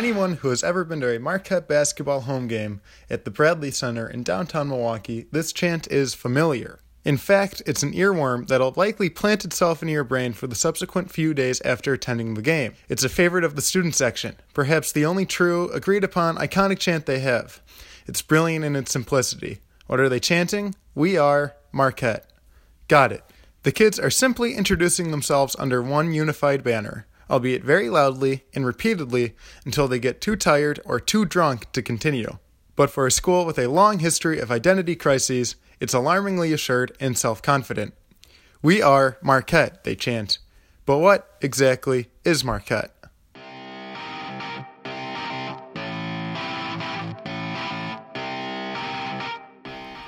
anyone who has ever been to a Marquette basketball home game at the Bradley Center in downtown Milwaukee, this chant is familiar. In fact, it's an earworm that'll likely plant itself in your brain for the subsequent few days after attending the game. It's a favorite of the student section, perhaps the only true, agreed upon, iconic chant they have. It's brilliant in its simplicity. What are they chanting? We are Marquette. Got it. The kids are simply introducing themselves under one unified banner, albeit very loudly and repeatedly until they get too tired or too drunk to continue. But for a school with a long history of identity crises, it's alarmingly assured and self confident. We are Marquette, they chant. But what exactly is Marquette?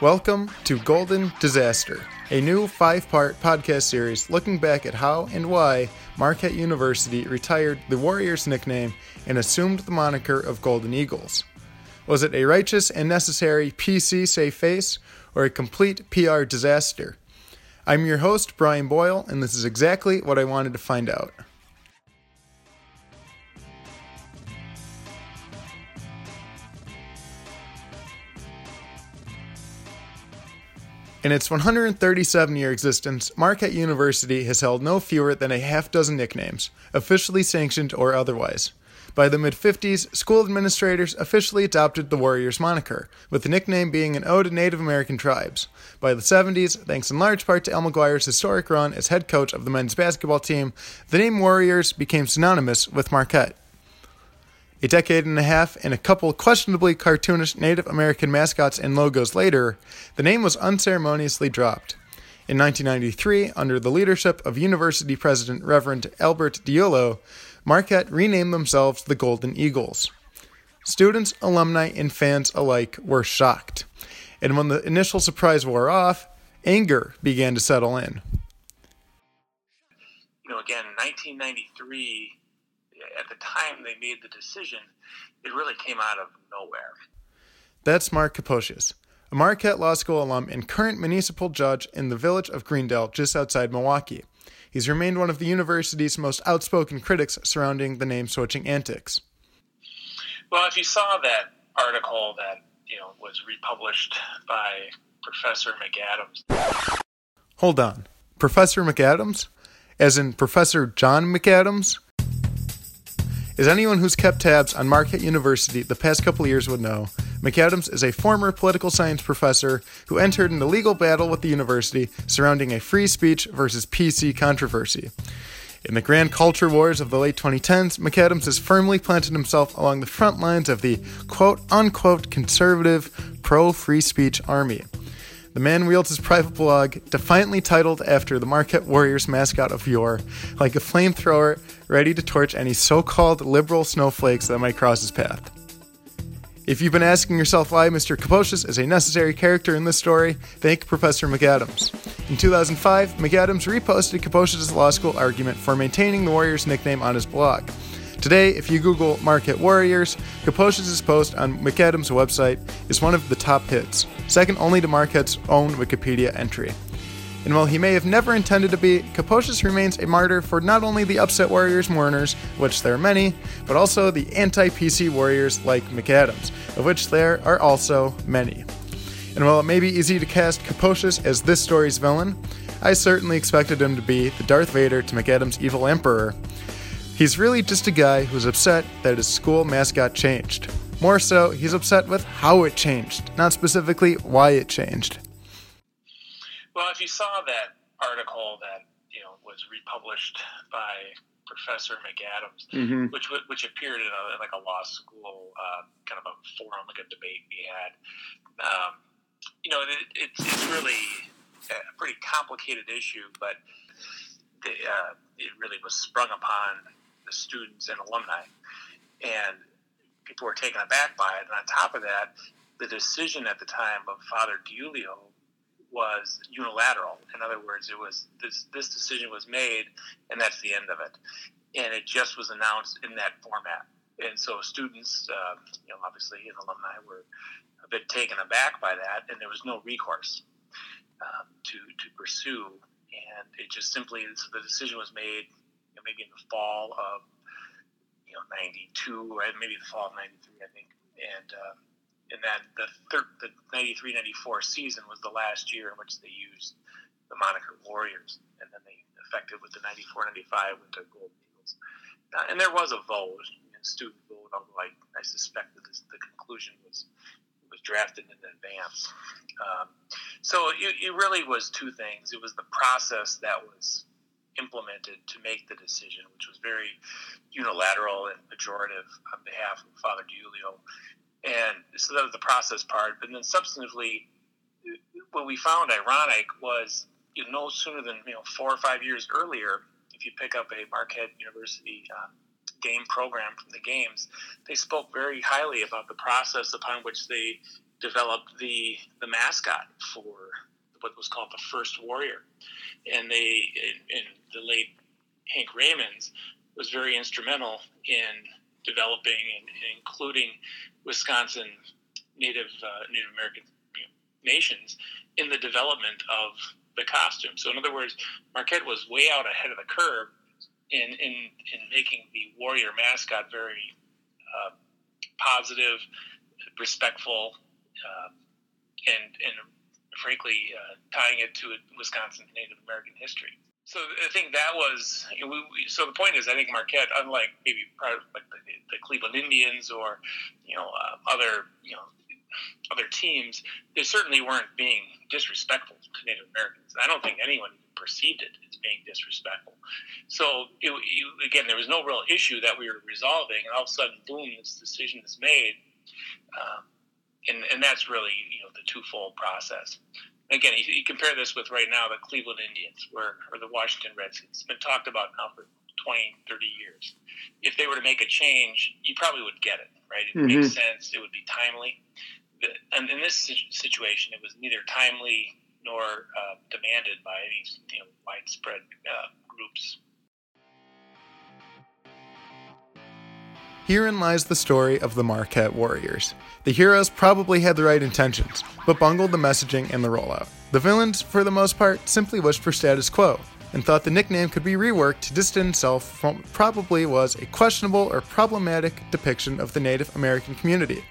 Welcome to Golden Disaster, a new five part podcast series looking back at how and why Marquette University retired the Warriors nickname and assumed the moniker of Golden Eagles. Was it a righteous and necessary PC safe face, or a complete PR disaster? I'm your host, Brian Boyle, and this is exactly what I wanted to find out. In its 137 year existence, Marquette University has held no fewer than a half dozen nicknames, officially sanctioned or otherwise. By the mid 50s, school administrators officially adopted the Warriors moniker, with the nickname being an ode to Native American tribes. By the 70s, thanks in large part to Al McGuire's historic run as head coach of the men's basketball team, the name Warriors became synonymous with Marquette. A decade and a half and a couple questionably cartoonish Native American mascots and logos later, the name was unceremoniously dropped. In 1993, under the leadership of University President Reverend Albert DiUlio, Marquette renamed themselves the Golden Eagles. Students, alumni, and fans alike were shocked. And when the initial surprise wore off, anger began to settle in. You know, again, 1993, at the time they made the decision, it really came out of nowhere. That's Mark Kaposcius, a Marquette Law School alum and current municipal judge in the village of Greendale, just outside Milwaukee. He's remained one of the university's most outspoken critics surrounding the name switching antics. Well, if you saw that article that you know was republished by Professor McAdams. Hold on. Professor McAdams? As in Professor John McAdams? As anyone who's kept tabs on Marquette University the past couple years would know, McAdams is a former political science professor who entered into legal battle with the university surrounding a free speech versus PC controversy. In the grand culture wars of the late 2010s, McAdams has firmly planted himself along the front lines of the quote unquote conservative pro free speech army. The man wields his private blog, defiantly titled after the Marquette Warriors mascot of yore, like a flamethrower ready to torch any so called liberal snowflakes that might cross his path. If you've been asking yourself why Mr. Kaposcius is a necessary character in this story, thank Professor McAdams. In 2005, McAdams reposted Kaposcius' law school argument for maintaining the Warriors nickname on his blog. Today, if you Google Marquette Warriors, Kaposcius' post on McAdams' website is one of the top hits, second only to Marquette's own Wikipedia entry. And while he may have never intended to be, Kaposcius remains a martyr for not only the upset Warriors mourners, which there are many, but also the anti PC Warriors like McAdams, of which there are also many. And while it may be easy to cast Kaposcius as this story's villain, I certainly expected him to be the Darth Vader to McAdams' evil emperor. He's really just a guy who's upset that his school mascot changed. More so, he's upset with how it changed, not specifically why it changed. Well, if you saw that article that you know was republished by Professor McAdams, mm-hmm. which which appeared in, a, like a law school uh, kind of a forum, like a debate we had, um, you know, it, it's it's really a pretty complicated issue, but the, uh, it really was sprung upon the students and alumni, and people were taken aback by it. And on top of that, the decision at the time of Father DiUlio was unilateral. In other words, it was this this decision was made, and that's the end of it. And it just was announced in that format. And so students, uh, you know, obviously, and alumni were a bit taken aback by that, and there was no recourse um, to to pursue. And it just simply so the decision was made, maybe in the fall of you know, 92, or maybe the fall of 93, I think. And, um, and then the, thir- the 93 94 season was the last year in which they used the moniker Warriors. And then they affected with the 94 95 with the Golden Eagles. Uh, and there was a vote, a student vote, although I, I suspect that this, the conclusion was was drafted in advance. Um, so it, it really was two things. It was the process that was implemented to make the decision, which was very unilateral and pejorative on behalf of Father DiUlio. And so that was the process part. But then substantively, what we found ironic was you know, no sooner than you know four or five years earlier, if you pick up a Marquette University uh, game program from the games, they spoke very highly about the process upon which they developed the the mascot for what was called the first warrior, and they in, the late Hank Raymonds was very instrumental in developing and, and including Wisconsin Native uh, Native American nations in the development of the costume. So in other words, Marquette was way out ahead of the curve in in, in making the warrior mascot very uh, positive, respectful, uh, and and frankly uh, tying it to Wisconsin Native American history. So I think that was you know, we, we, so the point is I think Marquette, unlike maybe like the, the Cleveland Indians or you know uh, other you know other teams, they certainly weren't being disrespectful to Native Americans. I don't think anyone perceived it as being disrespectful. So it, it, again, there was no real issue that we were resolving, and all of a sudden, boom, this decision is made, um, and and that's really you know the twofold process. Again, you, you, compare this with right now the Cleveland Indians, where or the Washington Redskins. It's been talked about now for 20, 30 years. If they were to make a change, you probably would get it, right? It mm-hmm. makes sense. It would be timely and in this situation, it was neither timely nor uh, demanded by any you know, widespread uh, groups. Herein lies the story of the Marquette Warriors. The heroes probably had the right intentions, but bungled the messaging and the rollout. The villains, for the most part, simply wished for status quo, and thought the nickname could be reworked to distance itself from what probably was a questionable or problematic depiction of the Native American community.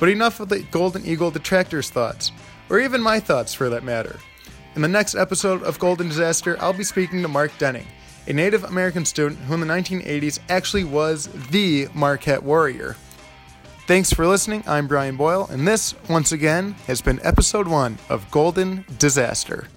But enough of the Golden Eagle detractors' thoughts, or even my thoughts for that matter. In the next episode of Golden Disaster, I'll be speaking to Mark Denning, a Native American student who in the 1980s actually was the Marquette Warrior. Thanks for listening. I'm Brian Boyle, and this, once again, has been episode one of Golden Disaster.